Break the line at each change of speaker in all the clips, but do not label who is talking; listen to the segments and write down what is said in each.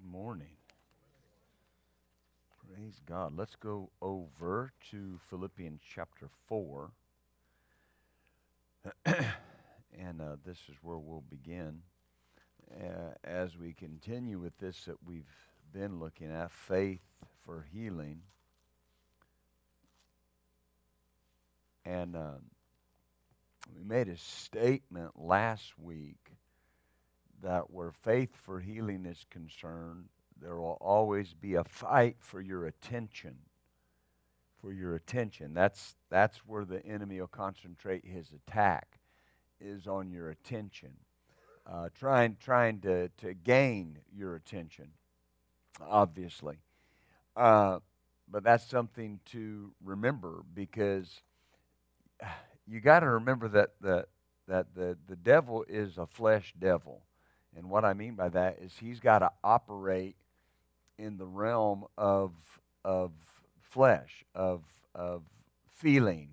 Good morning. Praise God. Let's go over to Philippians chapter 4. and uh, this is where we'll begin. Uh, as we continue with this that we've been looking at faith for healing. And um, we made a statement last week that where faith for healing is concerned, there will always be a fight for your attention. For your attention. That's, that's where the enemy will concentrate his attack, is on your attention. Uh, trying, trying to, to gain your attention, obviously. Uh, but that's something to remember because you got to remember that the, that the, the devil is a flesh devil. And what I mean by that is he's got to operate in the realm of, of flesh, of, of feeling,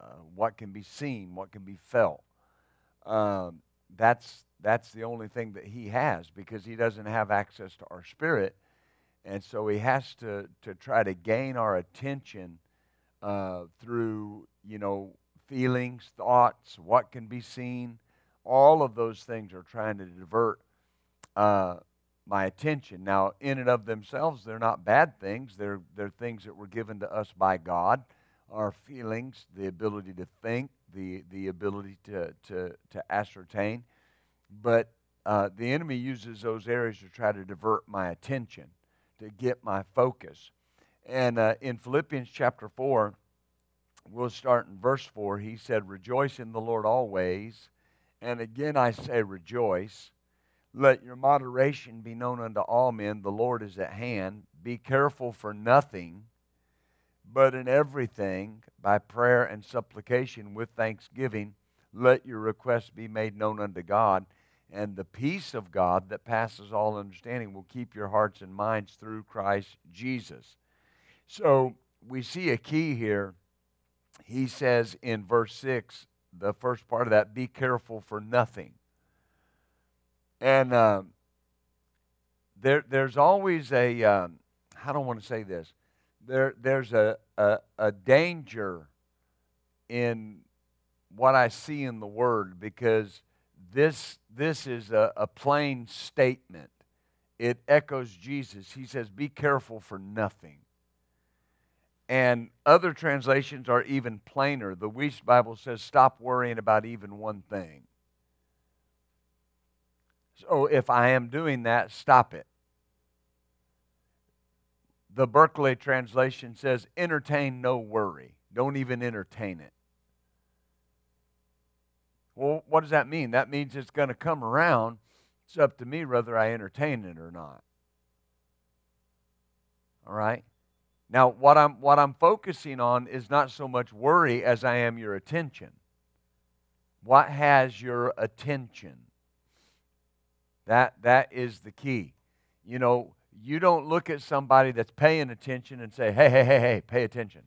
uh, what can be seen, what can be felt. Um, that's, that's the only thing that he has because he doesn't have access to our spirit. And so he has to, to try to gain our attention uh, through, you know, feelings, thoughts, what can be seen. All of those things are trying to divert uh, my attention. Now, in and of themselves, they're not bad things. They're, they're things that were given to us by God. Our feelings, the ability to think, the, the ability to, to, to ascertain. But uh, the enemy uses those areas to try to divert my attention, to get my focus. And uh, in Philippians chapter 4, we'll start in verse 4. He said, Rejoice in the Lord always. And again I say, Rejoice. Let your moderation be known unto all men. The Lord is at hand. Be careful for nothing, but in everything, by prayer and supplication with thanksgiving, let your requests be made known unto God. And the peace of God that passes all understanding will keep your hearts and minds through Christ Jesus. So we see a key here he says in verse 6, the first part of that, be careful for nothing. And uh, there, there's always a, um, I don't want to say this, there, there's a, a, a danger in what I see in the Word because this, this is a, a plain statement. It echoes Jesus. He says, Be careful for nothing. And other translations are even plainer. The Wuest Bible says, stop worrying about even one thing. So if I am doing that, stop it. The Berkeley translation says, entertain no worry. Don't even entertain it. Well, what does that mean? That means it's going to come around. It's up to me whether I entertain it or not. All right? Now, what I'm, what I'm focusing on is not so much worry as I am your attention. What has your attention? That, that is the key. You know, you don't look at somebody that's paying attention and say, hey, hey, hey, hey, pay attention.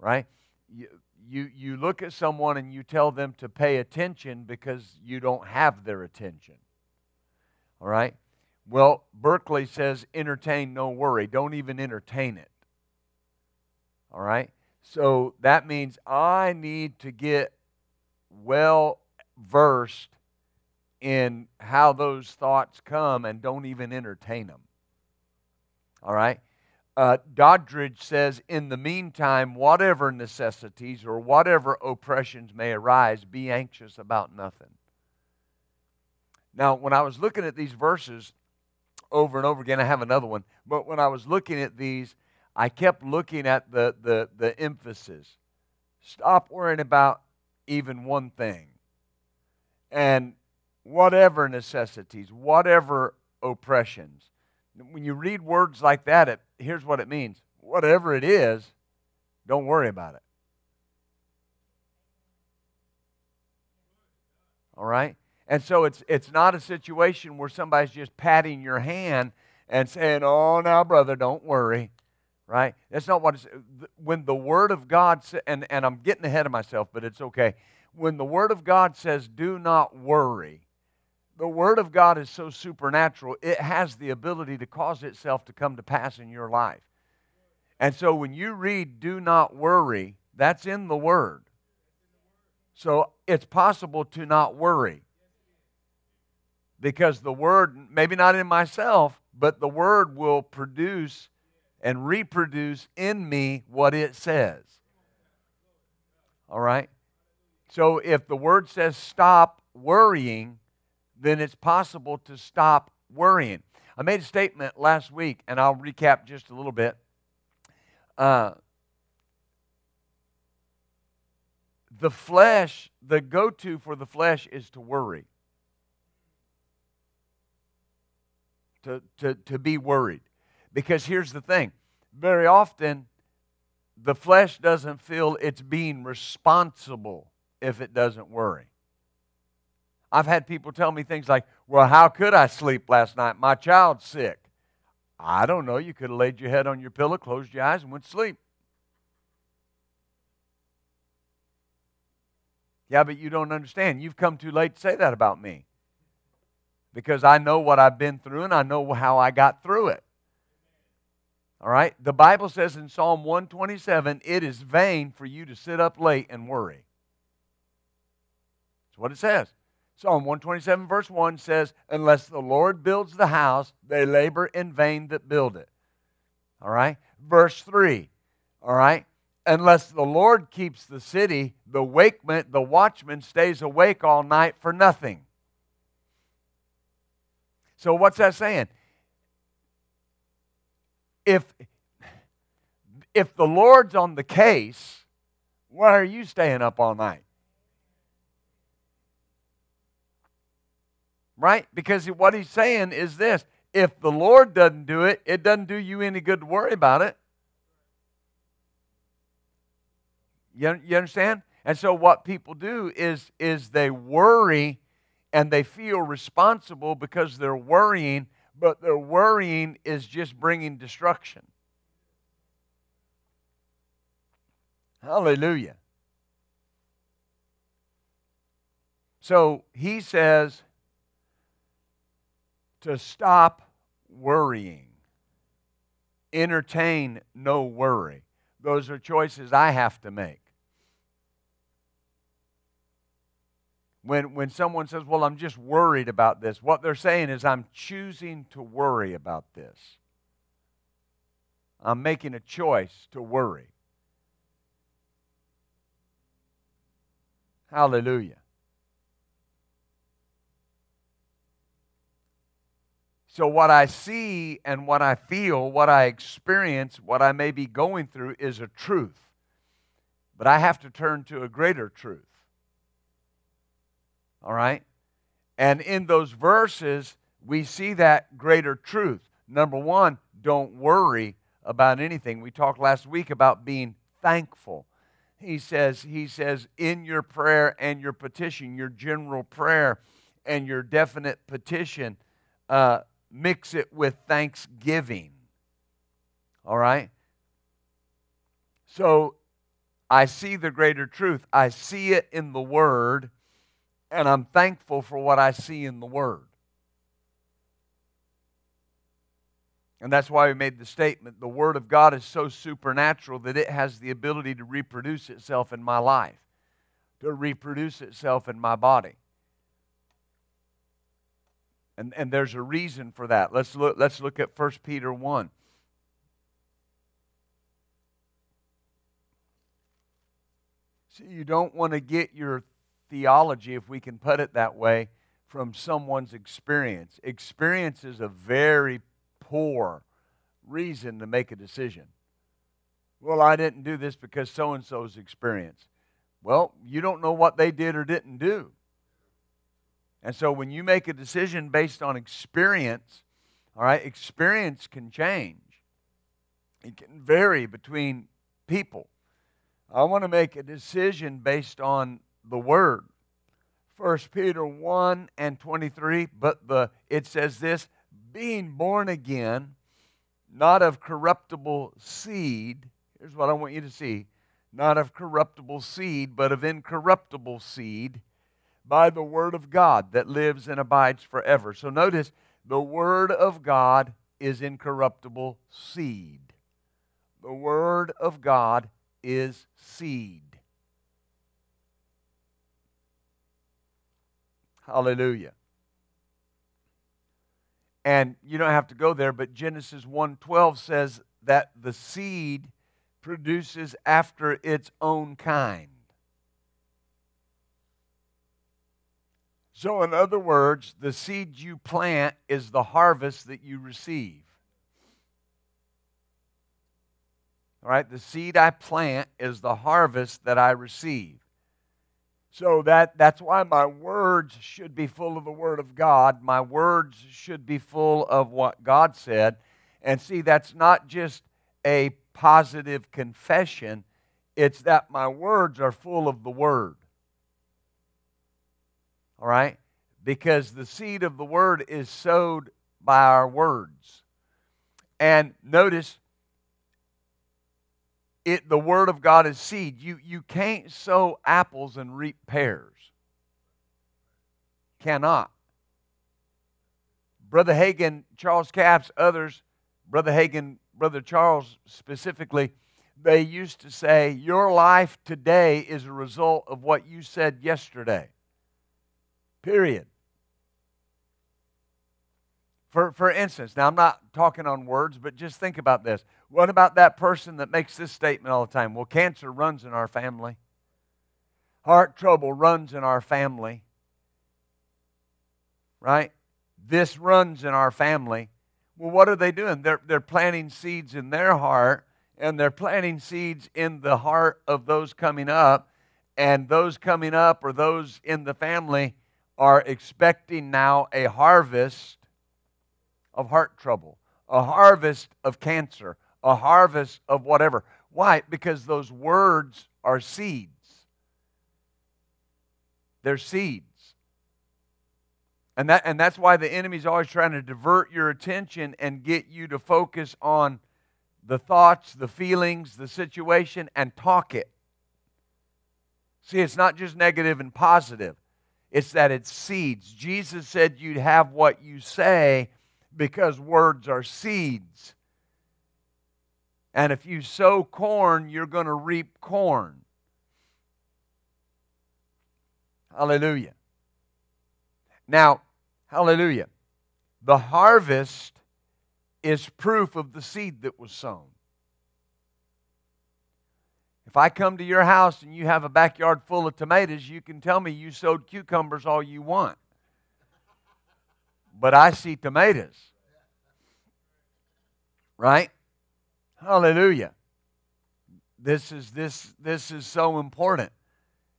Right? You, you, you look at someone and you tell them to pay attention because you don't have their attention. All right? Well, Berkeley says entertain no worry. Don't even entertain it. All right? So that means I need to get well versed in how those thoughts come and don't even entertain them. All right? Uh, Doddridge says, in the meantime, whatever necessities or whatever oppressions may arise, be anxious about nothing. Now, when I was looking at these verses over and over again, I have another one, but when I was looking at these, I kept looking at the, the, the emphasis. Stop worrying about even one thing. And whatever necessities, whatever oppressions. When you read words like that, it, here's what it means whatever it is, don't worry about it. All right? And so it's, it's not a situation where somebody's just patting your hand and saying, Oh, now, brother, don't worry right? That's not what it's. When the Word of God, and, and I'm getting ahead of myself, but it's okay. When the Word of God says, do not worry, the Word of God is so supernatural, it has the ability to cause itself to come to pass in your life. And so when you read, do not worry, that's in the Word. So it's possible to not worry. Because the Word, maybe not in myself, but the Word will produce and reproduce in me what it says. All right? So if the Word says stop worrying, then it's possible to stop worrying. I made a statement last week, and I'll recap just a little bit. Uh, the flesh, the go to for the flesh is to worry, to, to, to be worried. Because here's the thing very often, the flesh doesn't feel it's being responsible if it doesn't worry. I've had people tell me things like, Well, how could I sleep last night? My child's sick. I don't know. You could have laid your head on your pillow, closed your eyes, and went to sleep. Yeah, but you don't understand. You've come too late to say that about me. Because I know what I've been through and I know how I got through it. All right? The Bible says in Psalm 127 it is vain for you to sit up late and worry. That's what it says. Psalm 127, verse 1 says, Unless the Lord builds the house, they labor in vain that build it. All right? Verse 3, all right? Unless the Lord keeps the city, the wakeman, the watchman stays awake all night for nothing. So what's that saying? If if the Lord's on the case, why are you staying up all night? Right? Because what he's saying is this if the Lord doesn't do it, it doesn't do you any good to worry about it. You, you understand? And so what people do is, is they worry and they feel responsible because they're worrying, but their worrying is just bringing destruction. Hallelujah. So he says, to stop worrying. Entertain no worry. Those are choices I have to make. When, when someone says, Well, I'm just worried about this, what they're saying is, I'm choosing to worry about this. I'm making a choice to worry. Hallelujah. So, what I see and what I feel, what I experience, what I may be going through is a truth. But I have to turn to a greater truth. All right? And in those verses, we see that greater truth. Number one, don't worry about anything. We talked last week about being thankful. He says, he says, in your prayer and your petition, your general prayer and your definite petition, uh, mix it with thanksgiving. All right? So I see the greater truth. I see it in the Word, and I'm thankful for what I see in the Word. And that's why we made the statement the Word of God is so supernatural that it has the ability to reproduce itself in my life, to reproduce itself in my body. And, and there's a reason for that. Let's look, let's look at 1 Peter 1. See, you don't want to get your theology, if we can put it that way, from someone's experience. Experience is a very poor reason to make a decision. Well, I didn't do this because so and so's experience. Well, you don't know what they did or didn't do. And so when you make a decision based on experience, all right, experience can change. It can vary between people. I want to make a decision based on the word. 1 Peter 1 and 23, but the it says this, being born again, not of corruptible seed. Here's what I want you to see. Not of corruptible seed, but of incorruptible seed by the word of God that lives and abides forever. So notice the word of God is incorruptible seed. The word of God is seed. Hallelujah. And you don't have to go there, but Genesis 1:12 says that the seed produces after its own kind. So, in other words, the seed you plant is the harvest that you receive. All right, the seed I plant is the harvest that I receive. So that, that's why my words should be full of the Word of God. My words should be full of what God said. And see, that's not just a positive confession, it's that my words are full of the Word. All right? Because the seed of the Word is sowed by our words. And notice, it, the Word of God is seed. You, you can't sow apples and reap pears. Cannot. Brother Hagin, Charles Capps, others, Brother Hagin, Brother Charles specifically, they used to say, Your life today is a result of what you said yesterday. Period. For, for instance, now I'm not talking on words, but just think about this. What about that person that makes this statement all the time? Well, cancer runs in our family, heart trouble runs in our family, right? This runs in our family. Well, what are they doing? They're, they're planting seeds in their heart, and they're planting seeds in the heart of those coming up, and those coming up or those in the family are expecting now a harvest of heart trouble, a harvest of cancer, a harvest of whatever. Why? Because those words are seeds. They're seeds. And, that, and that's why the enemy's always trying to divert your attention and get you to focus on the thoughts, the feelings, the situation, and talk it. See, it's not just negative and positive, it's that it's seeds. Jesus said you'd have what you say because words are seeds. And if you sow corn, you're going to reap corn. Hallelujah. Now, hallelujah. The harvest is proof of the seed that was sown. If I come to your house and you have a backyard full of tomatoes, you can tell me you sowed cucumbers all you want but I see tomatoes. Right? Hallelujah. This is this this is so important,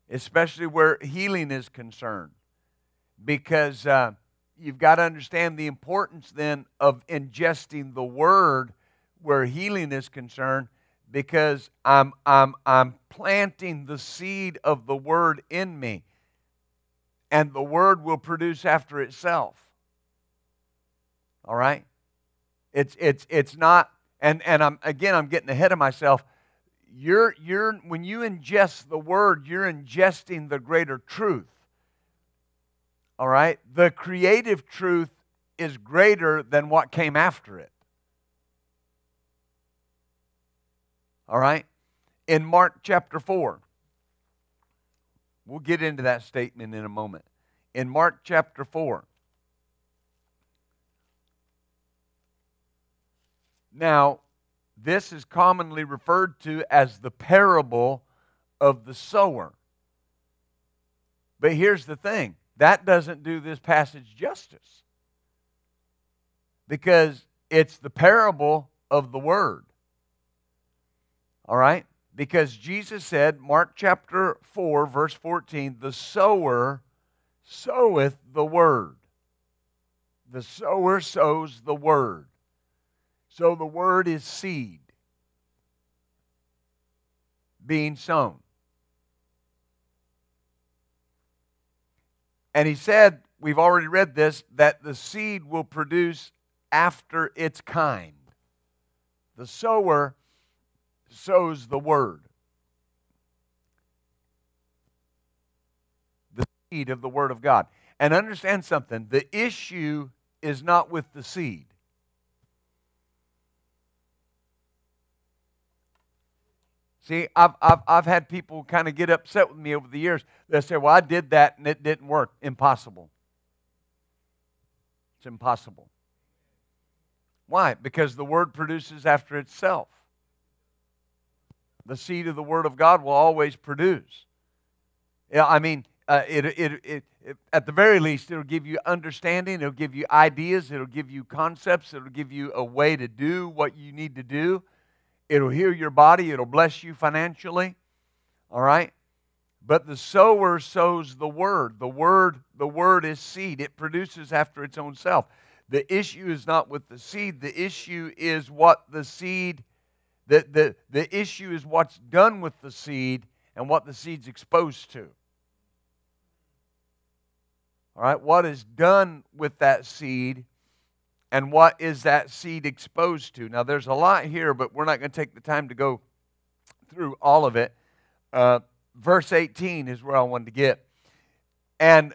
especially where healing is concerned, because uh, you've got to understand the importance then of ingesting the word where healing is concerned, because I'm I'm I'm planting the seed of the word in me, and the word will produce after itself. All right? It's it's it's not and and I'm again I'm getting ahead of myself. You're you're when you ingest the word, you're ingesting the greater truth. All right? The creative truth is greater than what came after it. All right? In Mark chapter 4, we'll get into that statement in a moment. In Mark chapter 4, Now, this is commonly referred to as the parable of the sower. But here's the thing that doesn't do this passage justice because it's the parable of the word. All right? Because Jesus said, Mark chapter 4, verse 14, the sower soweth the word. The sower sows the word. So the word is seed being sown. And he said, we've already read this, that the seed will produce after its kind. The sower sows the word. The seed of the Word of God. And understand something the issue is not with the seed. See, I've, I've, I've had people kind of get upset with me over the years. They say, Well, I did that and it didn't work. Impossible. It's impossible. Why? Because the Word produces after itself. The seed of the Word of God will always produce. Yeah, I mean, uh, it, it, it, it, at the very least, it'll give you understanding, it'll give you ideas, it'll give you concepts, it'll give you a way to do what you need to do. It'll heal your body, it'll bless you financially. All right? But the sower sows the word. The word, the word is seed. It produces after its own self. The issue is not with the seed. The issue is what the seed, the, the, the issue is what's done with the seed and what the seed's exposed to. All right, what is done with that seed and what is that seed exposed to? Now, there's a lot here, but we're not going to take the time to go through all of it. Uh, verse 18 is where I wanted to get. And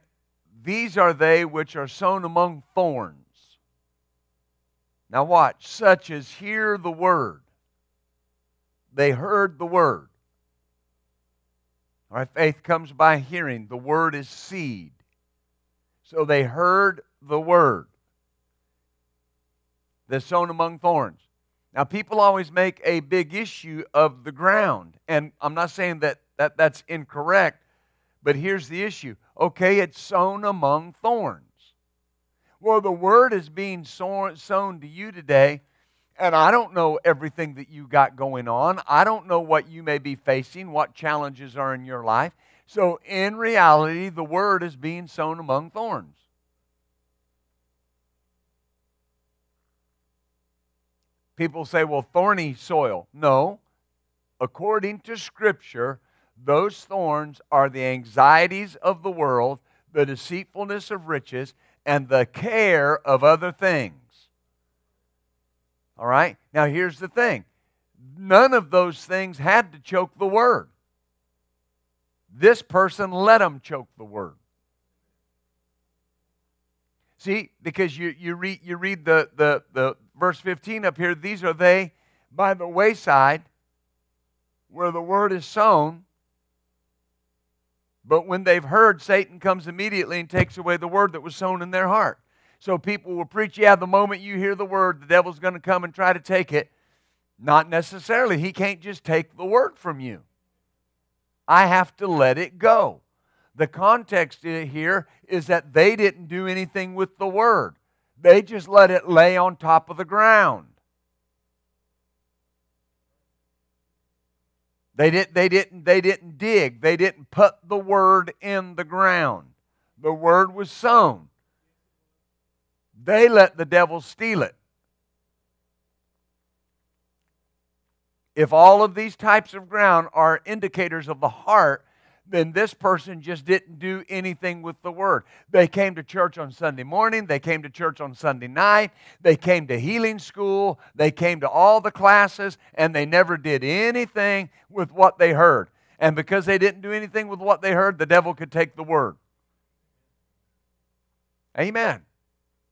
these are they which are sown among thorns. Now, watch, such as hear the word. They heard the word. All right, faith comes by hearing. The word is seed. So they heard the word that's sown among thorns. Now, people always make a big issue of the ground. And I'm not saying that, that that's incorrect, but here's the issue. Okay, it's sown among thorns. Well, the word is being sown, sown to you today, and I don't know everything that you got going on. I don't know what you may be facing, what challenges are in your life. So, in reality, the word is being sown among thorns. People say, well, thorny soil. No. According to Scripture, those thorns are the anxieties of the world, the deceitfulness of riches, and the care of other things. All right? Now, here's the thing none of those things had to choke the word. This person let them choke the word. See, because you, you read, you read the, the, the verse 15 up here, these are they by the wayside where the word is sown. But when they've heard, Satan comes immediately and takes away the word that was sown in their heart. So people will preach, yeah, the moment you hear the word, the devil's going to come and try to take it. Not necessarily. He can't just take the word from you. I have to let it go. The context here is that they didn't do anything with the word, they just let it lay on top of the ground. They, did, they, didn't, they didn't dig. They didn't put the word in the ground. The word was sown. They let the devil steal it. If all of these types of ground are indicators of the heart, then this person just didn't do anything with the word. They came to church on Sunday morning, they came to church on Sunday night, they came to healing school, they came to all the classes, and they never did anything with what they heard. And because they didn't do anything with what they heard, the devil could take the word. Amen.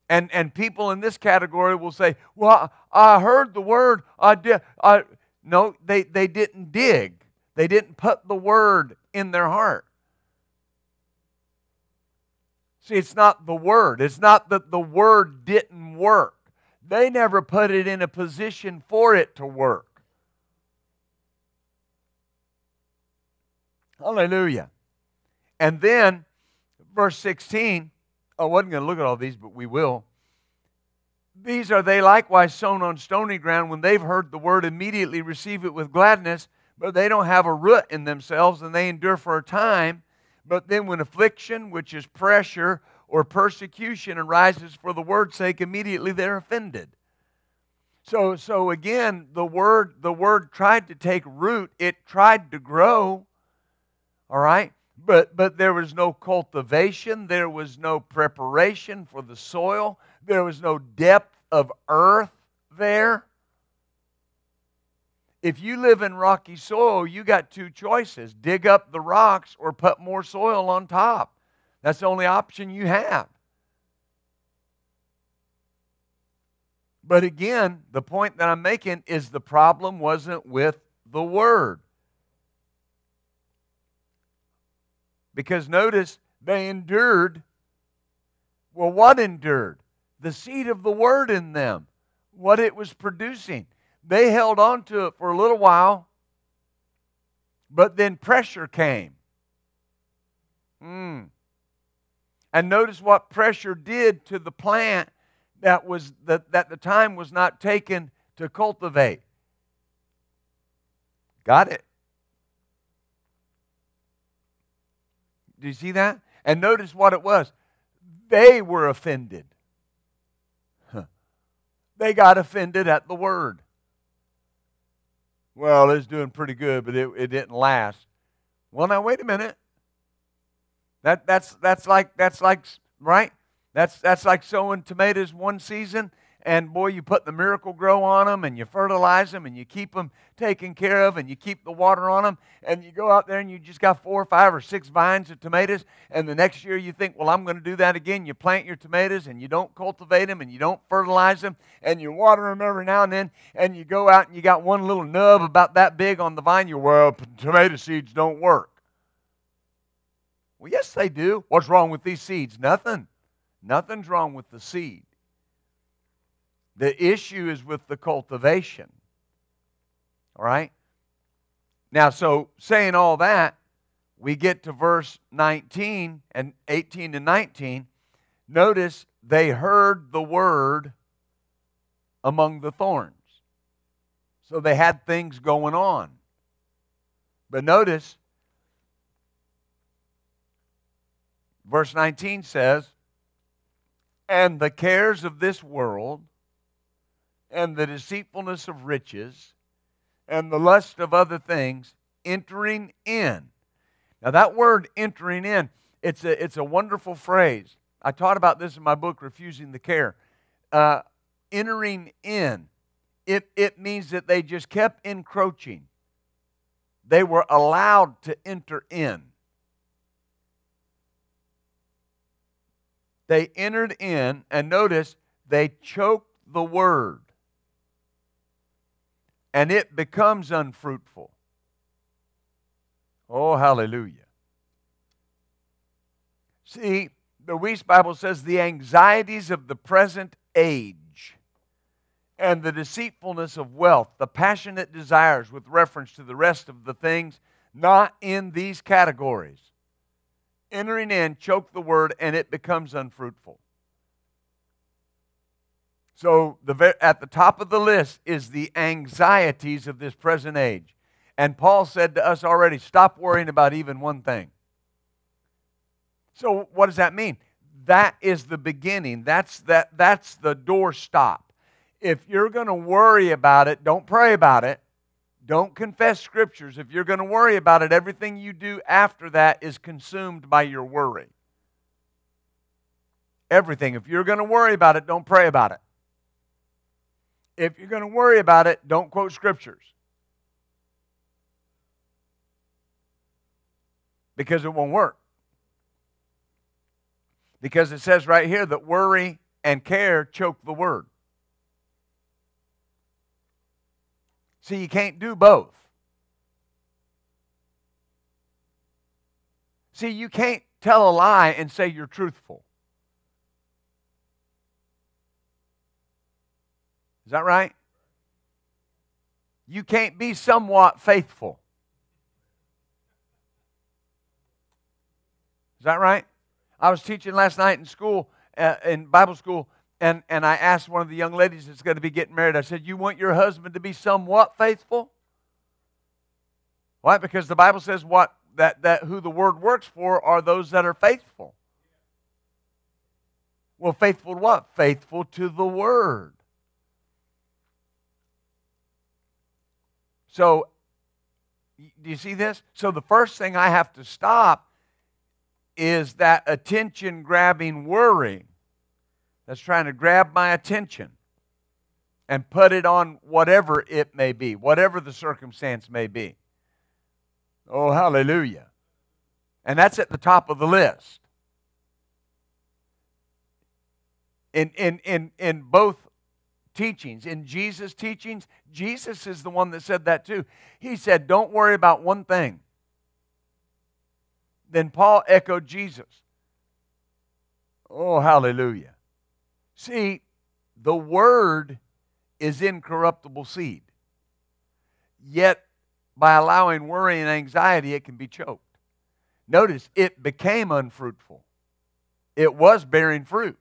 And, and people in this category will say, Well, I heard the word. I did. I, no, they, they didn't dig. They didn't put the word in their heart. See, it's not the word. It's not that the word didn't work. They never put it in a position for it to work. Hallelujah. And then, verse 16, I wasn't going to look at all these, but we will. These are they likewise sown on stony ground. When they've heard the word, immediately receive it with gladness but they don't have a root in themselves and they endure for a time. But then when affliction, which is pressure or persecution, arises for the word's sake, immediately they're offended. So, so again, the word, the word tried to take root, it tried to grow, all right? But, but there was no cultivation, there was no preparation for the soil, there was no depth of earth there if you live in rocky soil, you got two choices dig up the rocks or put more soil on top. That's the only option you have. But again, the point that I'm making is the problem wasn't with the word. Because notice, they endured. Well, what endured? The seed of the word in them, what it was producing. They held on to it for a little while, but then pressure came. Mm. And notice what pressure did to the plant that was that, that the time was not taken to cultivate. Got it? Do you see that? And notice what it was. They were offended. They got offended at the word. Well, it's doing pretty good, but it, it didn't last. Well, now wait a minute. That that's that's like that's like right. That's that's like sowing tomatoes one season and boy, you put the Miracle-Gro on them and you fertilize them and you keep them taken care of and you keep the water on them and you go out there and you just got four or five or six vines of tomatoes and the next year you think, well, I'm going to do that again. You plant your tomatoes and you don't cultivate them and you don't fertilize them and you water them every now and then and you go out and you got one little nub about that big on the vine. You're, well, tomato seeds don't work. Well, yes, they do. What's wrong with these seeds? Nothing. Nothing's wrong with the seed. The issue is with the cultivation. All right? Now, so saying all that, we get to verse 19 and 18 and 19. Notice they heard the word among the thorns. So they had things going on. But notice, verse 19 says, And the cares of this world and the deceitfulness of riches and the lust of other things entering in. Now, that word entering in, it's a, it's a wonderful phrase. I taught about this in my book, Refusing the Care. Uh, entering in, it, it means that they just kept encroaching. They were allowed to enter in. They entered in, and notice they choked the word and it becomes unfruitful. Oh, hallelujah. See, the Wuest Bible says the anxieties of the present age and the deceitfulness of wealth, the passionate desires with reference to the rest of the things not in these categories, entering in, choke the word, and it becomes unfruitful. So the, at the top of the list is the anxieties of this present age. And Paul said to us already, stop worrying about even one thing. So what does that mean? That is the beginning. That's that that's the doorstop. If you're going to worry about it, don't pray about it. Don't confess scriptures. If you're going to worry about it, everything you do after that is consumed by your worry. Everything. If you're going to worry about it, don't pray about it if you're going to worry about it, don't quote scriptures. Because it won't work. Because it says right here that worry and care choke the word. See, you can't do both. See, you can't tell a lie and say you're truthful. Is that right? You can't be somewhat faithful. Is that right? I was teaching last night in school, uh, in Bible school, and, and I asked one of the young ladies that's going to be getting married, I said, You want your husband to be somewhat faithful? Why? Because the Bible says what that, that who the word works for are those that are faithful. Well, faithful to what? Faithful to the word. So, do you see this? So, the first thing I have to stop is that attention grabbing worry that's trying to grab my attention and put it on whatever it may be, whatever the circumstance may be. Oh, hallelujah. And that's at the top of the list. In, in, in, in both teachings, in Jesus' teachings, Jesus is the one that said that too. He said, Don't worry about one thing. Then Paul echoed Jesus. Oh, hallelujah. See, the word is incorruptible seed. Yet, by allowing worry and anxiety, it can be choked. Notice, it became unfruitful. It was bearing fruit.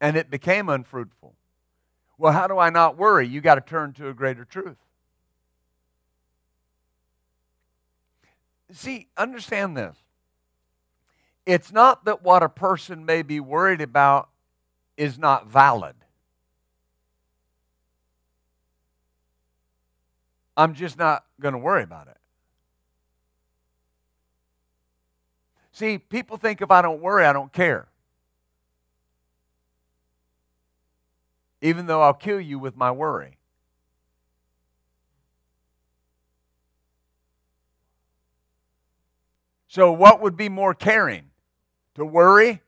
And it became unfruitful. Well, how do I not worry? You got to turn to a greater truth. See, understand this. It's not that what a person may be worried about is not valid. I'm just not going to worry about it. See, people think if I don't worry, I don't care. Even though I'll kill you with my worry. So, what would be more caring? To worry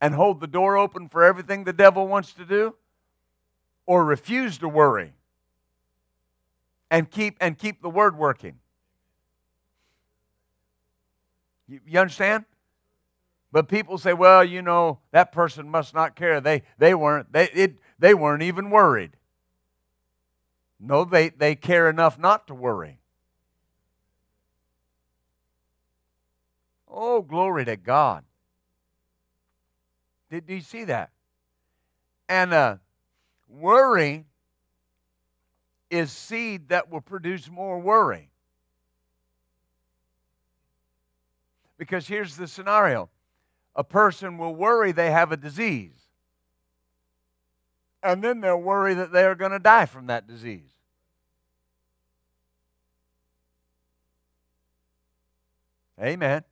and hold the door open for everything the devil wants to do? Or refuse to worry and keep, and keep the word working? You, you understand? But people say, well, you know, that person must not care. They, they, weren't, they, it, they weren't even worried. No, they, they care enough not to worry. Oh, glory to God. Did, you see that? And uh, worry is seed that will produce more worry. Because here's the scenario a person will worry they have a disease, and then they'll worry that they are going to die from that disease. Amen.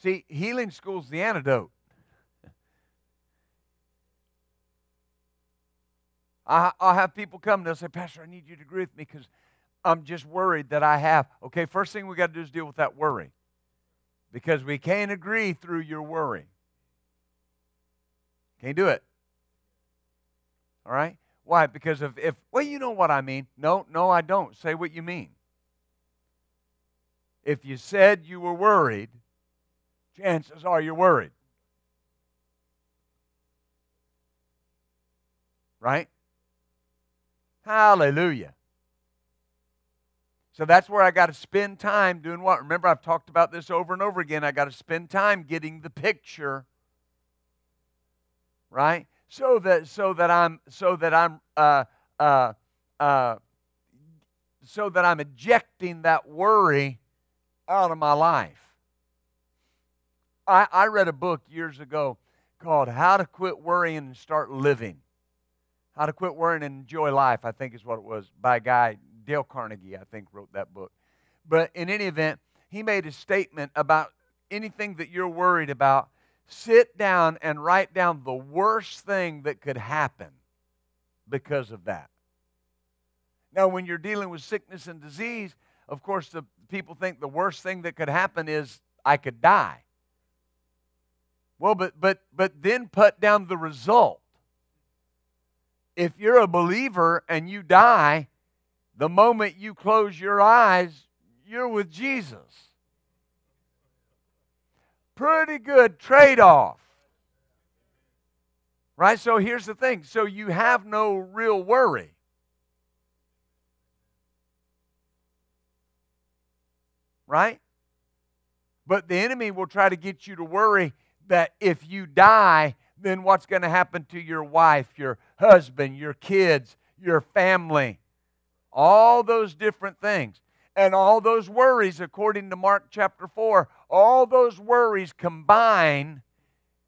See, healing school's the antidote. I, will have people come and they'll say, Pastor, I need you to agree with me because I'm just worried that I have. Okay, first thing we got to do is deal with that worry. Because we can't agree through your worry. Can't do it. All right? Why? Because of if, well, you know what I mean. No, no, I don't. Say what you mean. If you said you were worried, chances are you're worried. Right? Hallelujah. So that's where I got to spend time doing what? Remember, I've talked about this over and over again. I got to spend time getting the picture, right? So that so that I'm so that I'm uh, uh, uh, so that I'm ejecting that worry out of my life. I, I read a book years ago called How to Quit Worrying and Start Living. How to Quit Worrying and Enjoy Life, I think is what it was, by a guy Dale Carnegie, I think, wrote that book. But in any event, he made a statement about anything that you're worried about. Sit down and write down the worst thing that could happen because of that. Now, when you're dealing with sickness and disease, of course, the people think the worst thing that could happen is I could die. Well, but but but then put down the result. If you're a believer and you die, the moment you close your eyes, you're with Jesus. Pretty good trade off. Right? So here's the thing so you have no real worry. Right? But the enemy will try to get you to worry that if you die, then what's going to happen to your wife, your husband, your kids, your family? All those different things. And all those worries, according to Mark chapter 4, all those worries combine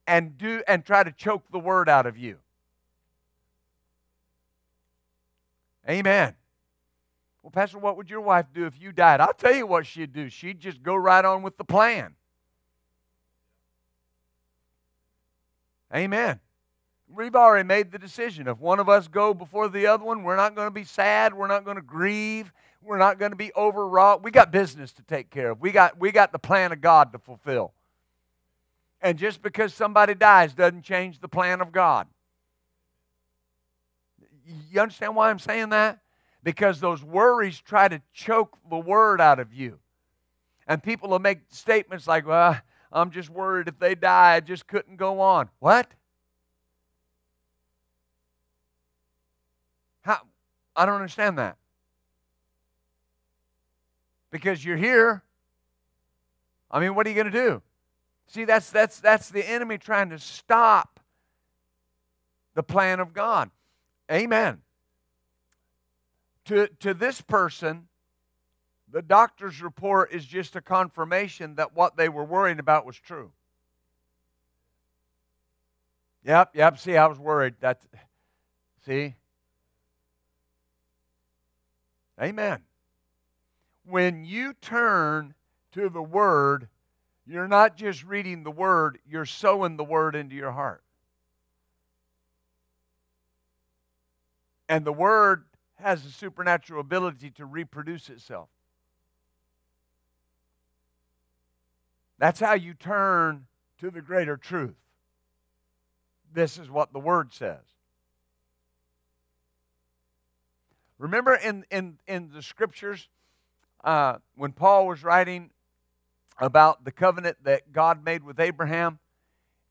and do and try to choke the word out of you. Amen. Well, Pastor, what would your wife do if you died? I'll tell you what she'd do. She'd just go right on with the plan. Amen. We've already made the decision. If one of us go before the other one, we're not going to be sad. We're not going to grieve. We're not going to be overwrought. We got business to take care of. We got, we got the plan of God to fulfill. And just because somebody dies doesn't change the plan of God. You understand why I'm saying that? Because those worries try to choke the word out of you. And people will make statements like, well, I'm just worried if they die, I just couldn't go on. What? How? I don't understand that. Because you're here. I mean, what are you going to do? See, that's, that's, that's the enemy trying to stop the plan of God. Amen. To, to this person, the doctor's report is just a confirmation that what they were worrying about was true. Yep, yep. See, I was worried. That's see. Amen. When you turn to the Word, you're not just reading the Word, you're sowing the Word into your heart. And the Word has a supernatural ability to reproduce itself. That's how you turn to the greater truth. This is what the Word says. Remember in, in, in the scriptures, uh, when Paul was writing about the covenant that God made with Abraham,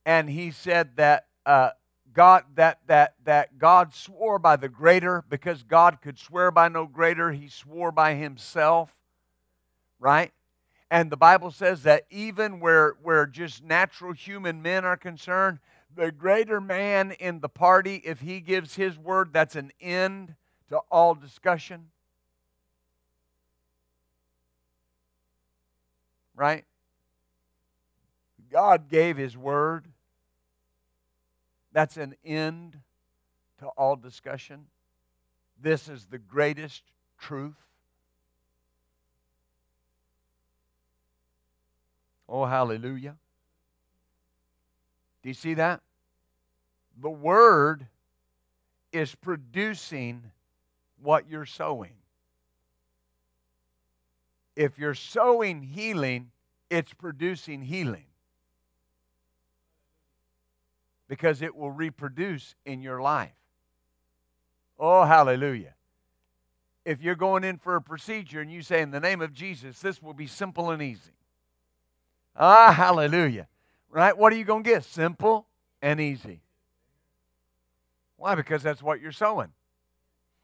and he said that uh, God that that that God swore by the greater because God could swear by no greater, he swore by himself. Right? And the Bible says that even where, where just natural human men are concerned, the greater man in the party, if he gives his word, that's an end to all discussion. Right? God gave his word. That's an end to all discussion. This is the greatest truth. Oh, hallelujah. Do you see that? The Word is producing what you're sowing. If you're sowing healing, it's producing healing because it will reproduce in your life. Oh, hallelujah. If you're going in for a procedure and you say, In the name of Jesus, this will be simple and easy. Ah, hallelujah. Right? What are you going to get? Simple and easy. Why? Because that's what you're sowing.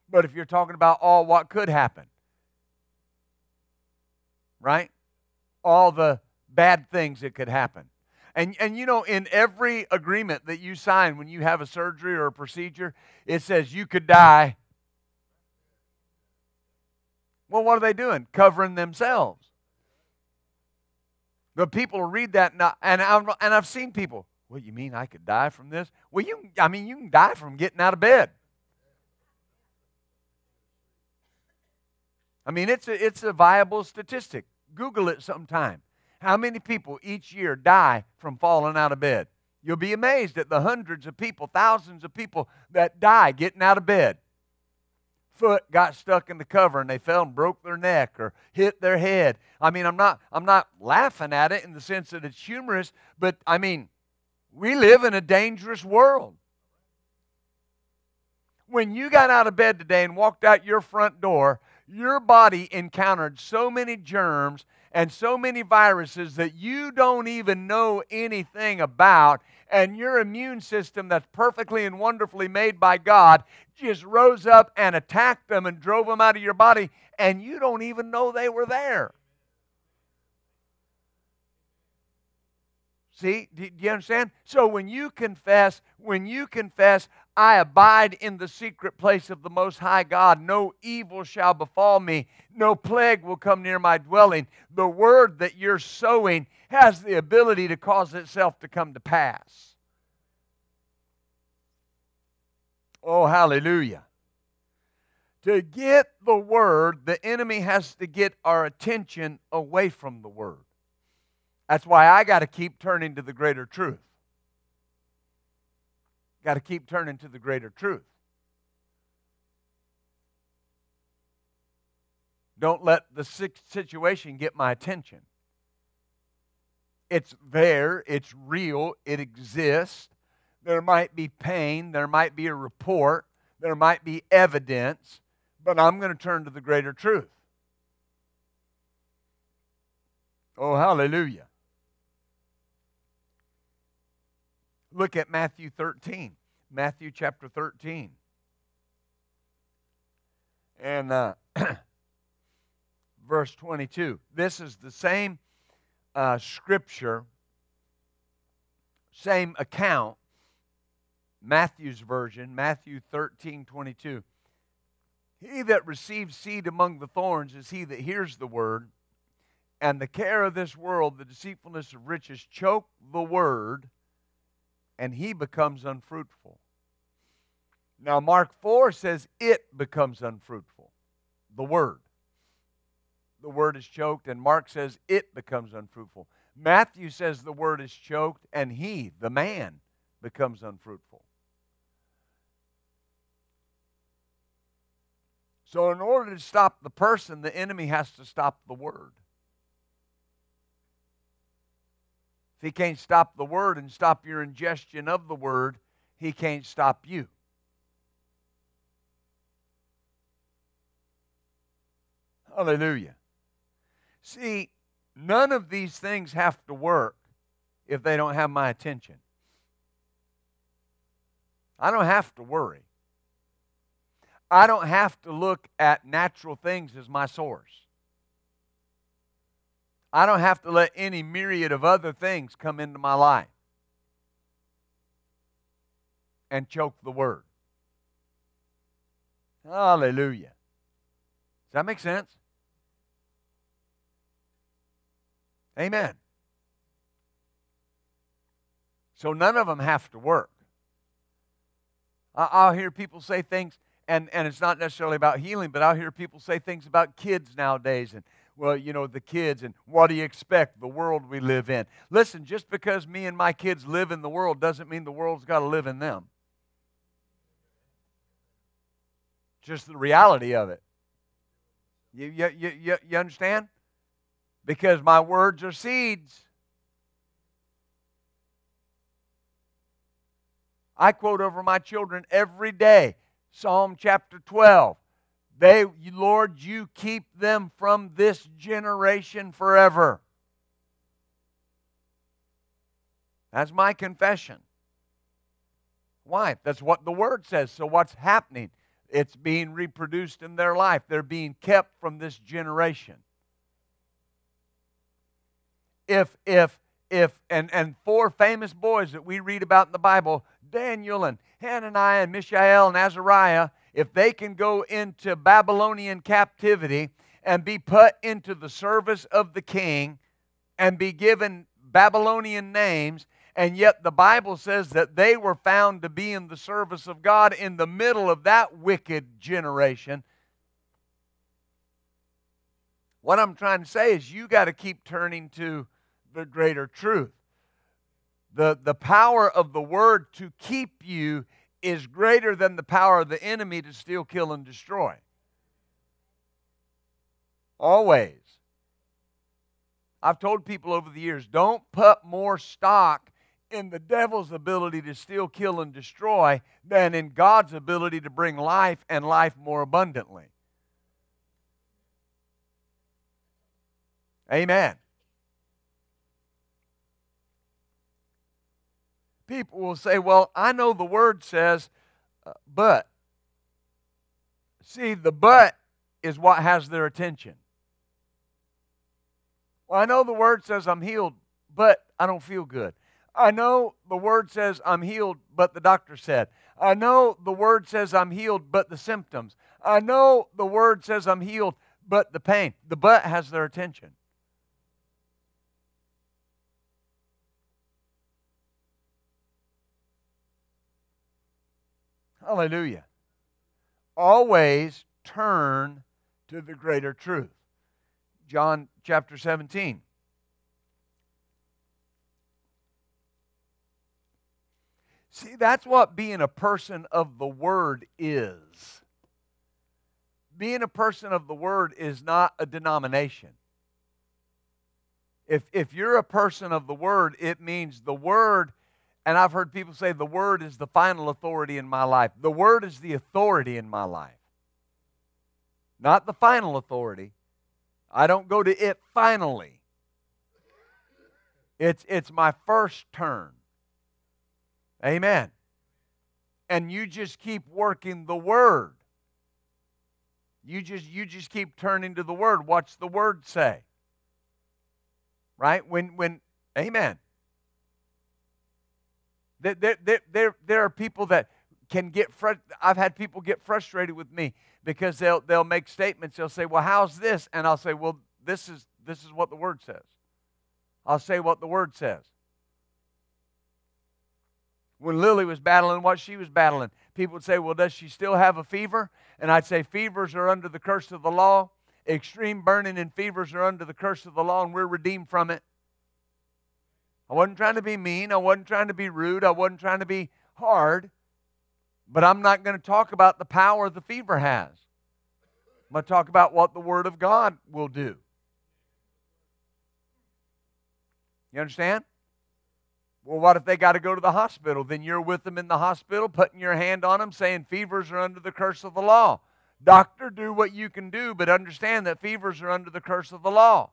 But if you're talking about all what could happen, right? All the bad things that could happen. And, and you know, in every agreement that you sign when you have a surgery or a procedure, it says you could die. Well, what are they doing? Covering themselves. But people read that, and, I, and, I've, and I've seen people, what, you mean I could die from this? Well, you, I mean, you can die from getting out of bed. I mean, it's a, it's a viable statistic. Google it sometime. How many people each year die from falling out of bed? You'll be amazed at the hundreds of people, thousands of people that die getting out of bed foot got stuck in the cover and they fell and broke their neck or hit their head. I mean, I'm not I'm not laughing at it in the sense that it's humorous, but I mean, we live in a dangerous world. When you got out of bed today and walked out your front door, your body encountered so many germs and so many viruses that you don't even know anything about and your immune system that's perfectly and wonderfully made by God just rose up and attacked them and drove them out of your body, and you don't even know they were there. See, do, you understand? So when you confess, when you confess, I abide in the secret place of the Most High God, no evil shall befall me, no plague will come near my dwelling. The word that you're sowing has the ability to cause itself to come to pass. Oh, hallelujah. To get the word, the enemy has to get our attention away from the word. That's why I got to keep turning to the greater truth. Got to keep turning to the greater truth. Don't let the situation get my attention It's there, it's real, it exists. There might be pain, there might be a report, there might be evidence, but I'm going to turn to the greater truth. Oh, hallelujah. Look at Matthew 13. Matthew chapter 13. And uh, verse 22. This is the same uh, scripture, same account, Matthew's version, Matthew 13 22. He that receives seed among the thorns is he that hears the word, and the care of this world, the deceitfulness of riches, choke the word, and he becomes unfruitful. Now, Mark 4 says it becomes unfruitful, the word. The word is choked, and Mark says it becomes unfruitful. Matthew says the word is choked, and he, the man, becomes unfruitful. So, in order to stop the person, the enemy has to stop the word. If he can't stop the word and stop your ingestion of the word, he can't stop you. Hallelujah. See, none of these things have to work if they don't have my attention. I don't have to worry. I don't have to look at natural things as my source. I don't have to let any myriad of other things come into my life and choke the word. Hallelujah. Does that make sense? Amen. So none of them have to work. I'll hear people say things, and, and it's not necessarily about healing, but I'll hear people say things about kids nowadays and well, you know, the kids and what do you expect? The world we live in. Listen, just because me and my kids live in the world doesn't mean the world's got to live in them. Just the reality of it. You, you, you, you understand? Because my words are seeds. I quote over my children every day Psalm chapter 12. They, Lord, you keep them from this generation forever. That's my confession. Why? That's what the word says. So, what's happening? It's being reproduced in their life. They're being kept from this generation. If, if, if, and, and four famous boys that we read about in the Bible, Daniel and Hananiah and Mishael and Azariah, if they can go into Babylonian captivity and be put into the service of the king and be given Babylonian names, and yet the Bible says that they were found to be in the service of God in the middle of that wicked generation. What I'm trying to say is you got to keep turning to the greater truth. The, the power of the word to keep you is greater than the power of the enemy to steal, kill, and destroy. Always. I've told people over the years don't put more stock in the devil's ability to steal, kill, and destroy than in God's ability to bring life and life more abundantly. Amen. People will say, Well, I know the word says, uh, but. See, the but is what has their attention. Well, I know the word says I'm healed, but I don't feel good. I know the word says I'm healed, but the doctor said. I know the word says I'm healed, but the symptoms. I know the word says I'm healed, but the pain. The but has their attention. Hallelujah. Always turn to the greater truth. John chapter 17. See, that's what being a person of the Word is. Being a person of the Word is not a denomination. If, if you're a person of the Word, it means the Word, and I've heard people say the Word is the final authority in my life. The Word is the authority in my life, not the final authority. I don't go to it finally. It's, it's my first turn. Amen. And you just keep working the Word. You just, you just keep turning to the Word. What's the Word say? right? When, when, amen. There, there, there, there are people that can get, fr- I've had people get frustrated with me because they'll, they'll make statements. They'll say, well, how's this? And I'll say, well, this is, this is what the Word says. I'll say what the Word says. When Lily was battling what she was battling, people would say, well, does she still have a fever? And I'd say, fevers are under the curse of the law. Extreme burning and fevers are under the curse of the law, and we're redeemed from it. I wasn't trying to be mean. I wasn't trying to be rude. I wasn't trying to be hard. But I'm not going to talk about the power the fever has. I'm going to talk about what the Word of God will do. You understand? Well, what if they got to go to the hospital? Then you're with them in the hospital, putting your hand on them, saying fevers are under the curse of the law. Doctor, do what you can do, but understand that fevers are under the curse of the law.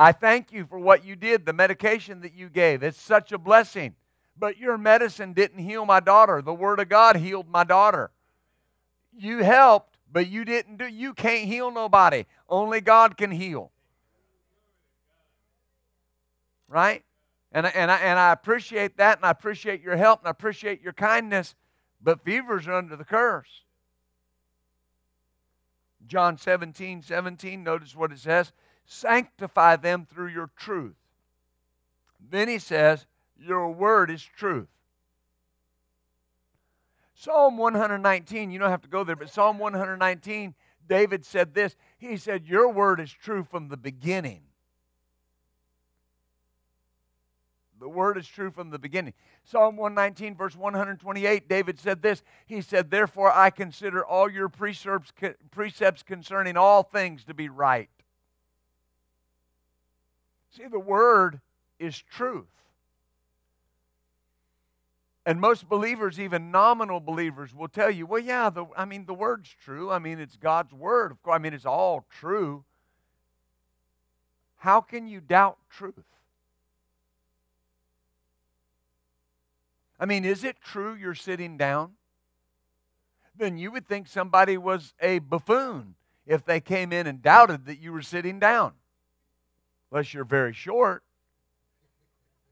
I thank you for what you did, the medication that you gave. It's such a blessing. But your medicine didn't heal my daughter. The Word of God healed my daughter. You helped, but you didn't do you can't heal nobody. Only God can heal. Right? And, and, I, and I appreciate that, and I appreciate your help, and I appreciate your kindness. But fevers are under the curse. John 17, 17, notice what it says sanctify them through your truth. Then he says, Your word is truth. Psalm 119, you don't have to go there, but Psalm 119, David said this. He said, Your word is true from the beginning. The word is true from the beginning. Psalm 119, verse 128, David said this. He said, Therefore I consider all your precepts, precepts concerning all things to be right. See, the word is truth. And most believers, even nominal believers, will tell you, well, yeah, the, I mean, the word's true. I mean, it's God's word. Of course, I mean, it's all true. How can you doubt truth? I mean, is it true you're sitting down? Then you would think somebody was a buffoon if they came in and doubted that you were sitting down. Unless you're very short.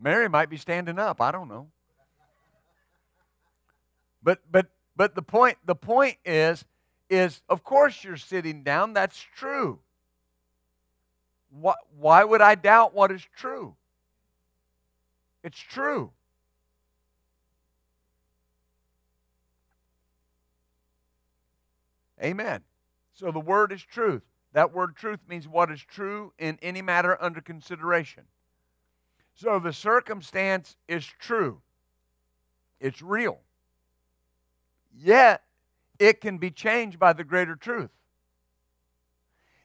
Mary might be standing up. I don't know. But but but the point the point is is of course you're sitting down. That's true. Why, why would I doubt what is true? It's true. Amen. So the word is truth. That word truth means what is true in any matter under consideration. So the circumstance is true, it's real. Yet, it can be changed by the greater truth.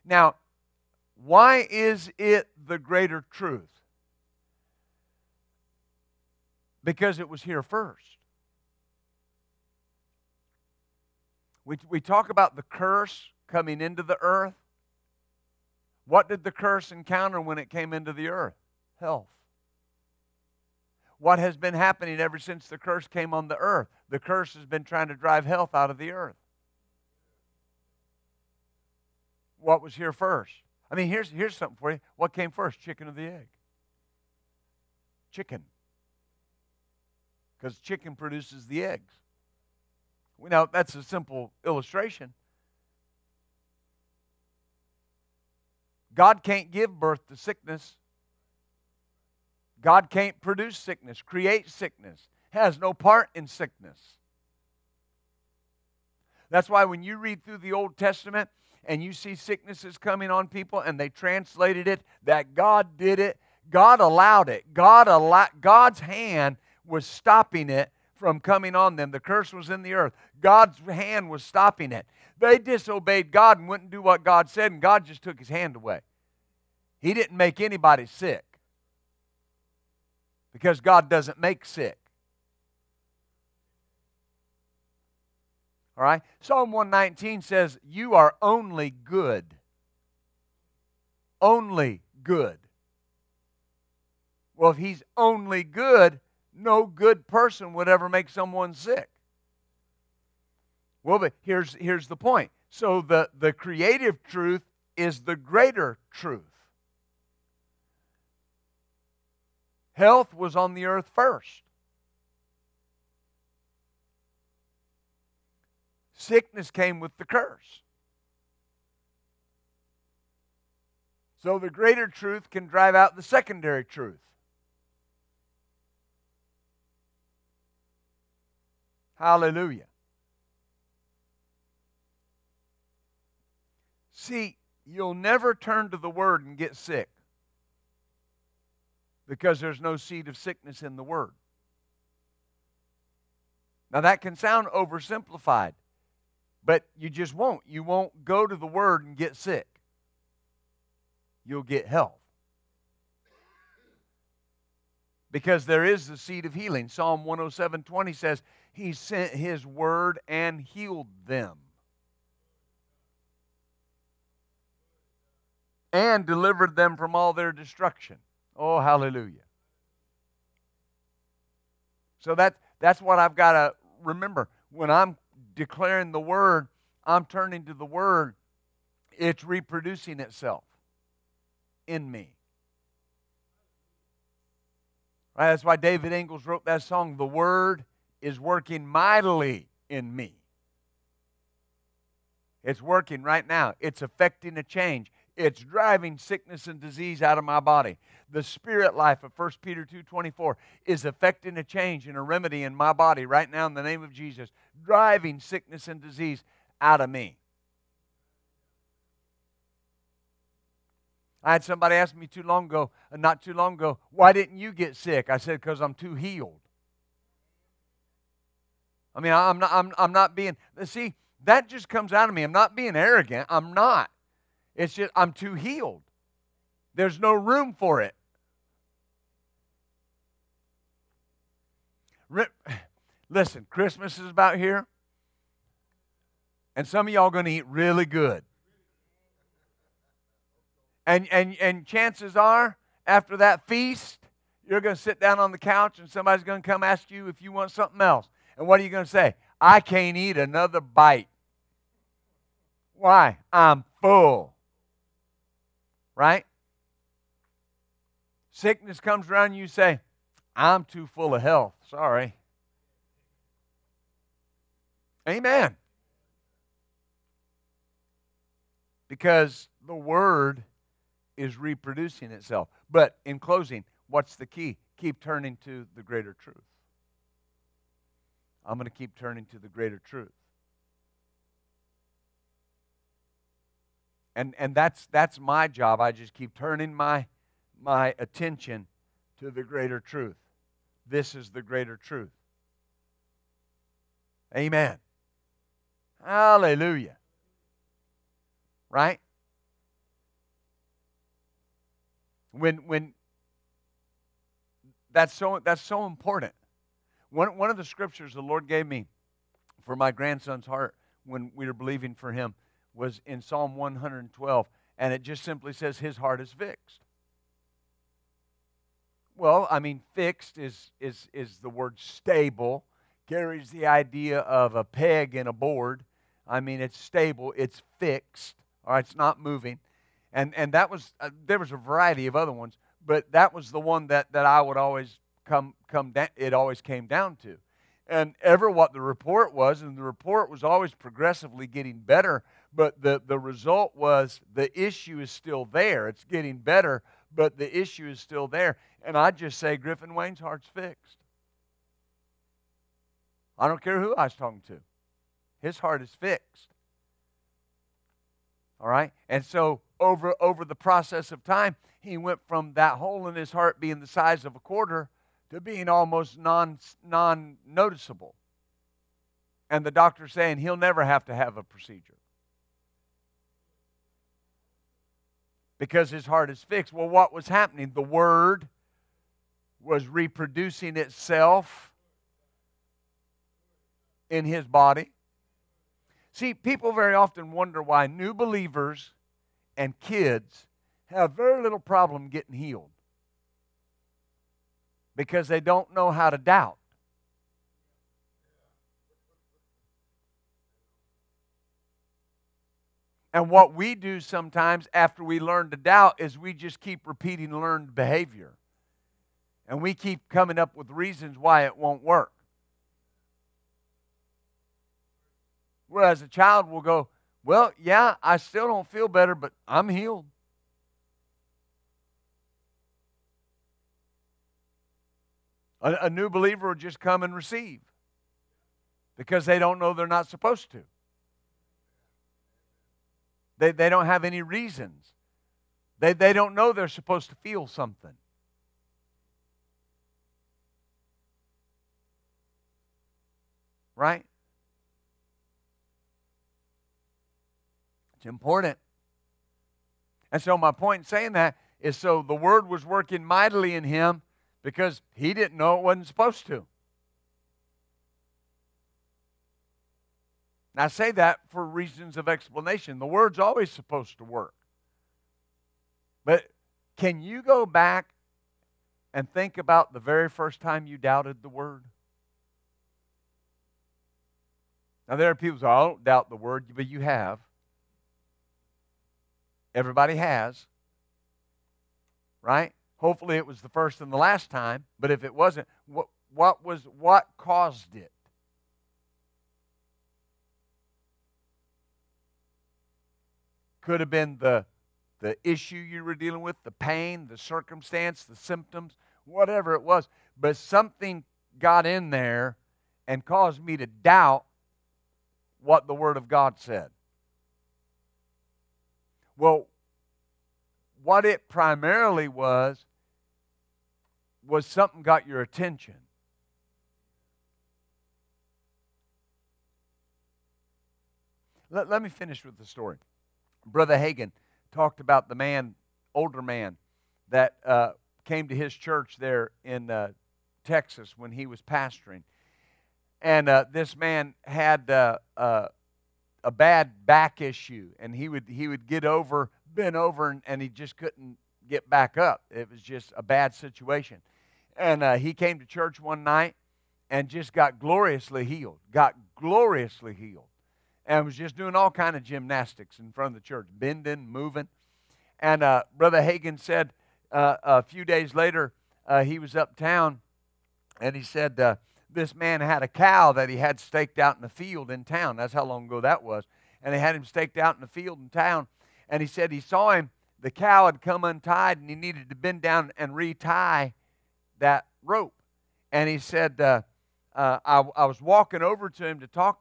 Now, why is it the greater truth? Because it was here first. We, we talk about the curse coming into the earth. What did the curse encounter when it came into the earth? Health. What has been happening ever since the curse came on the earth? The curse has been trying to drive health out of the earth. What was here first? I mean, here's, here's something for you. What came first, chicken or the egg? Chicken. Because chicken produces the eggs. Now, that's a simple illustration. God can't give birth to sickness. God can't produce sickness, create sickness, has no part in sickness. That's why when you read through the Old Testament and you see sicknesses coming on people and they translated it that God did it, God allowed it. God allowed, God's hand was stopping it from coming on them. The curse was in the earth. God's hand was stopping it. They disobeyed God and wouldn't do what God said, and God just took his hand away. He didn't make anybody sick because God doesn't make sick. All right? Psalm 119 says, You are only good. Only good. Well, if he's only good, no good person would ever make someone sick. Well, but here's, here's the point. So the, the creative truth is the greater truth. Health was on the earth first. Sickness came with the curse. So the greater truth can drive out the secondary truth. Hallelujah. See, you'll never turn to the Word and get sick because there's no seed of sickness in the Word. Now, that can sound oversimplified, but you just won't. You won't go to the Word and get sick, you'll get health. Because there is the seed of healing. Psalm 107 20 says, He sent His word and healed them. And delivered them from all their destruction. Oh, hallelujah. So that, that's what I've got to remember. When I'm declaring the word, I'm turning to the word, it's reproducing itself in me. Right? That's why David Ingles wrote that song, The Word is working mightily in me. It's working right now. It's affecting a change. It's driving sickness and disease out of my body. The spirit life of 1 Peter 2:24 is affecting a change and a remedy in my body right now in the name of Jesus, driving sickness and disease out of me. I had somebody ask me too long ago, uh, not too long ago, why didn't you get sick? I said, because I'm too healed. I mean, I'm not, I'm, I'm not being, see, that just comes out of me. I'm not being arrogant. I'm not. It's just, I'm too healed. There's no room for it. Listen, Christmas is about here, and some of y'all going to eat really good. And, and, and chances are, after that feast, you're going to sit down on the couch and somebody's going to come ask you if you want something else. And what are you going to say? I can't eat another bite. Why? I'm full right? Sickness comes around, you say, I'm too full of health. Sorry. Amen. Because the word is reproducing itself. But in closing, what's the key? Keep turning to the greater truth. I'm going to keep turning to the greater truth. And and that's that's my job. I just keep turning my my attention to the greater truth. This is the greater truth. Amen. Hallelujah. Right? When when that's so that's so important. One, one of the scriptures the lord gave me for my grandson's heart when we were believing for him was in Psalm 112, and it just simply says, His heart is fixed. Well, I mean, fixed is, is, is the word stable, carries the idea of a peg in a board. I mean, it's stable, it's fixed, all right, it's not moving. And, and that was, uh, there was a variety of other ones, but that was the one that, that I would always come, come down, it always came down to. And ever what the report was, and the report was always progressively getting better but the, the result was the issue is still there. It's getting better, but the issue is still there. And I just say Griffin Wayne's heart's fixed. I don't care who I was talking to. His heart is fixed. All right? And so over over the process of time, he went from that hole in his heart being the size of a quarter to being almost non non noticeable. And the doctor saying he'll never have to have a procedure. Because his heart is fixed. Well, what was happening? The word was reproducing itself in his body. See, people very often wonder why new believers and kids have very little problem getting healed because they don't know how to doubt. And what we do sometimes after we learn to doubt is we just keep repeating learned behavior. And we keep coming up with reasons why it won't work. Whereas a child will go, Well, yeah, I still don't feel better, but I'm healed. A, a new believer will just come and receive because they don't know they're not supposed to. They, they don't have any reasons. They, they don't know they're supposed to feel something. Right? It's important. And so, my point in saying that is so the word was working mightily in him because he didn't know it wasn't supposed to. I say that for reasons of explanation. The word's always supposed to work. But can you go back and think about the very first time you doubted the word? Now, there are people who say, I don't doubt the word, but you have. Everybody has. Right? Hopefully it was the first and the last time, but if it wasn't, what, what was what caused it? Could have been the the issue you were dealing with, the pain, the circumstance, the symptoms, whatever it was, but something got in there and caused me to doubt what the Word of God said. Well, what it primarily was was something got your attention. Let, let me finish with the story. Brother Hagin talked about the man, older man, that uh, came to his church there in uh, Texas when he was pastoring. And uh, this man had uh, uh, a bad back issue, and he would, he would get over, bend over, and, and he just couldn't get back up. It was just a bad situation. And uh, he came to church one night and just got gloriously healed. Got gloriously healed. And was just doing all kind of gymnastics in front of the church, bending, moving. And uh, Brother Hagin said uh, a few days later, uh, he was uptown, and he said uh, this man had a cow that he had staked out in the field in town. That's how long ago that was. And they had him staked out in the field in town. And he said he saw him, the cow had come untied, and he needed to bend down and retie that rope. And he said, uh, uh, I, I, was walking over to him to talk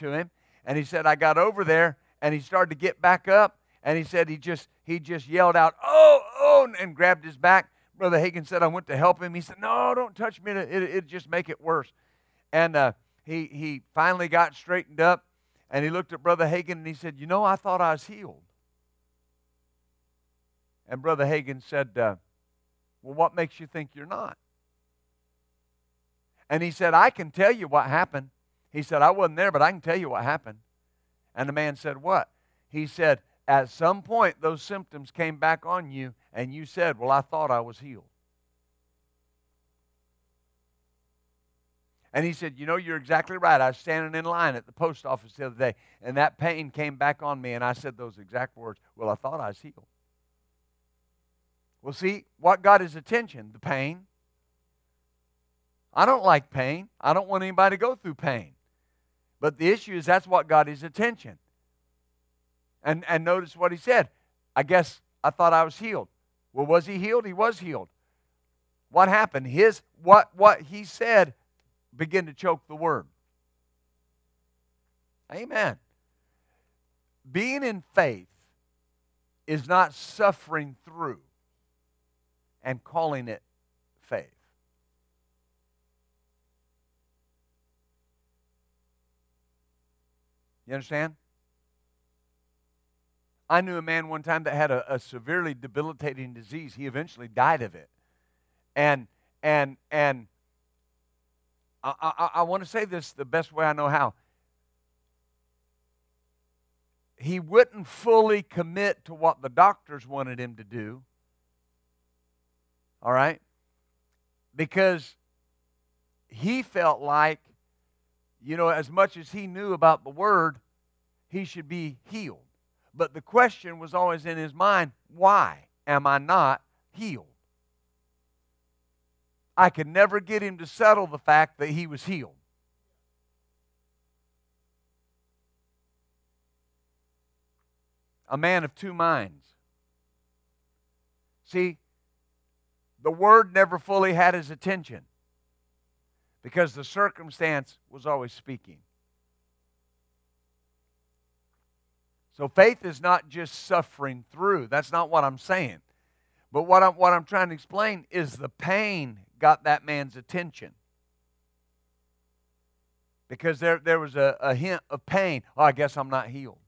to him, and he said, I got over there, and he started to get back up, and he said he just he just yelled out, "Oh, oh!" and grabbed his back. Brother Hagin said, "I went to help him." He said, "No, don't touch me. It it just make it worse." And uh, he he finally got straightened up, and he looked at Brother Hagin and he said, "You know, I thought I was healed." And Brother Hagin said, uh, well, what makes you think you're not? And he said, I can tell you what happened. He said, I wasn't there, but I can tell you what happened. And the man said, What? He said, At some point, those symptoms came back on you, and you said, Well, I thought I was healed. And he said, You know, you're exactly right. I was standing in line at the post office the other day, and that pain came back on me, and I said those exact words. Well, I thought I was healed. Well, see, what got his attention? The pain. I don't like pain. I don't want anybody to go through pain. But the issue is that's what got his attention. And, and notice what he said. I guess I thought I was healed. Well, was he healed? He was healed. What happened? His what what he said began to choke the word. Amen. Being in faith is not suffering through and calling it faith. You understand? I knew a man one time that had a, a severely debilitating disease. He eventually died of it. And and and I, I, I want to say this the best way I know how. He wouldn't fully commit to what the doctors wanted him to do. All right? Because he felt like, you know, as much as he knew about the word, he should be healed. But the question was always in his mind why am I not healed? I could never get him to settle the fact that he was healed. A man of two minds. See, the word never fully had his attention because the circumstance was always speaking. So faith is not just suffering through. That's not what I'm saying. But what I'm, what I'm trying to explain is the pain got that man's attention. Because there, there was a, a hint of pain. Oh, I guess I'm not healed.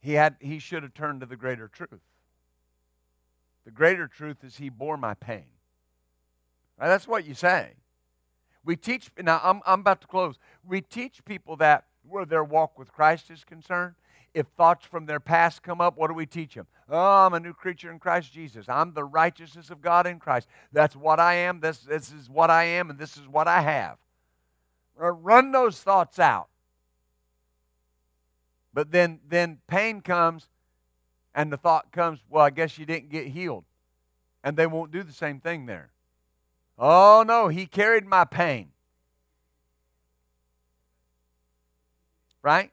He, had, he should have turned to the greater truth. The greater truth is he bore my pain. Right? That's what you say. We teach, now I'm, I'm about to close. We teach people that where their walk with Christ is concerned, if thoughts from their past come up, what do we teach them? Oh, I'm a new creature in Christ Jesus. I'm the righteousness of God in Christ. That's what I am. This, this is what I am, and this is what I have. Run those thoughts out. But then, then pain comes, and the thought comes, well, I guess you didn't get healed. And they won't do the same thing there. Oh, no, he carried my pain. Right?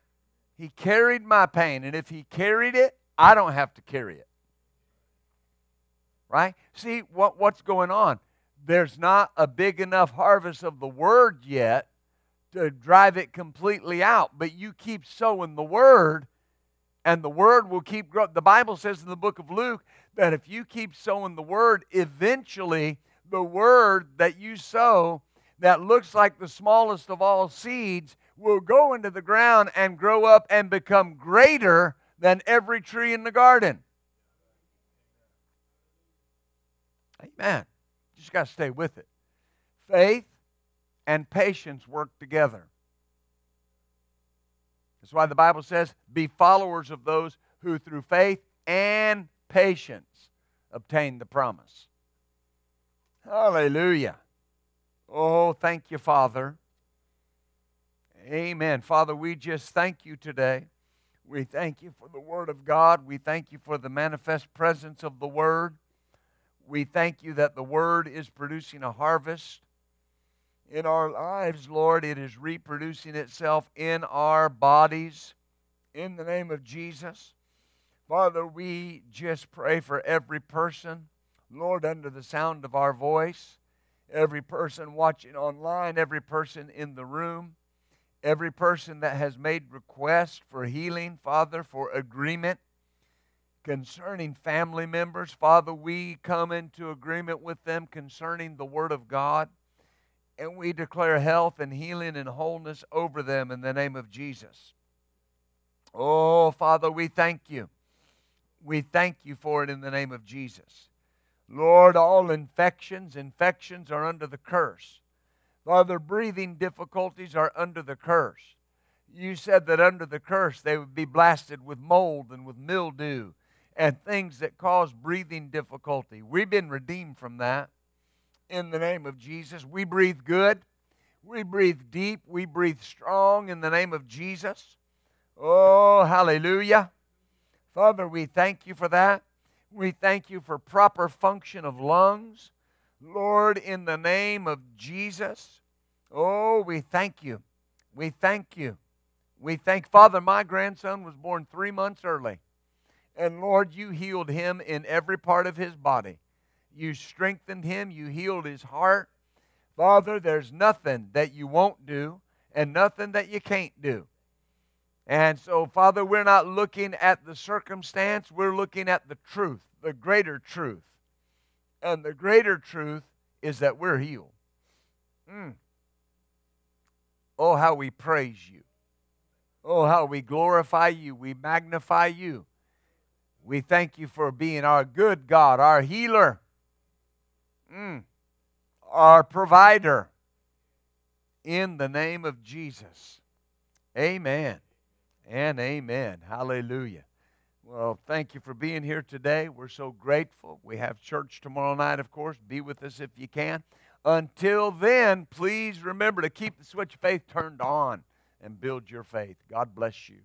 He carried my pain. And if he carried it, I don't have to carry it. Right? See what, what's going on? There's not a big enough harvest of the word yet to drive it completely out. But you keep sowing the word, and the word will keep growing. The Bible says in the book of Luke that if you keep sowing the word, eventually the word that you sow that looks like the smallest of all seeds will go into the ground and grow up and become greater than every tree in the garden. Amen. You just got to stay with it. Faith and patience work together. That's why the Bible says, be followers of those who through faith and patience obtain the promise. Hallelujah. Oh, thank you, Father. Amen. Father, we just thank you today. We thank you for the Word of God. We thank you for the manifest presence of the Word. We thank you that the Word is producing a harvest in our lives, Lord. It is reproducing itself in our bodies in the name of Jesus. Father, we just pray for every person, Lord, under the sound of our voice, every person watching online, every person in the room, every person that has made request for healing, Father, for agreement concerning family members. Father, we come into agreement with them concerning the Word of God. And we declare health and healing and wholeness over them in the name of Jesus. Oh, Father, we thank you. We thank you for it in the name of Jesus. Lord, all infections, infections are under the curse. Father, breathing difficulties are under the curse. You said that under the curse they would be blasted with mold and with mildew and things that cause breathing difficulty. We've been redeemed from that in the name of Jesus. We breathe good. We breathe deep. We breathe strong in the name of Jesus. Oh, hallelujah. Father, we thank you for that. We thank you for proper function of lungs. Lord, in the name of Jesus. Oh, we thank you. We thank you. We thank Father, my grandson was born three months early. And Lord, you healed him in every part of his body. You strengthened him. You healed his heart. Father, there's nothing that you won't do and nothing that you can't do. And so, Father, we're not looking at the circumstance, we're looking at the truth, the greater truth. And the greater truth is that we're healed. Mm. Oh, how we praise you. Oh, how we glorify you. We magnify you. We thank you for being our good God, our healer, mm, our provider. In the name of Jesus. Amen and amen. Hallelujah. Well, thank you for being here today. We're so grateful. We have church tomorrow night, of course. Be with us if you can. Until then, please remember to keep the switch of faith turned on and build your faith. God bless you.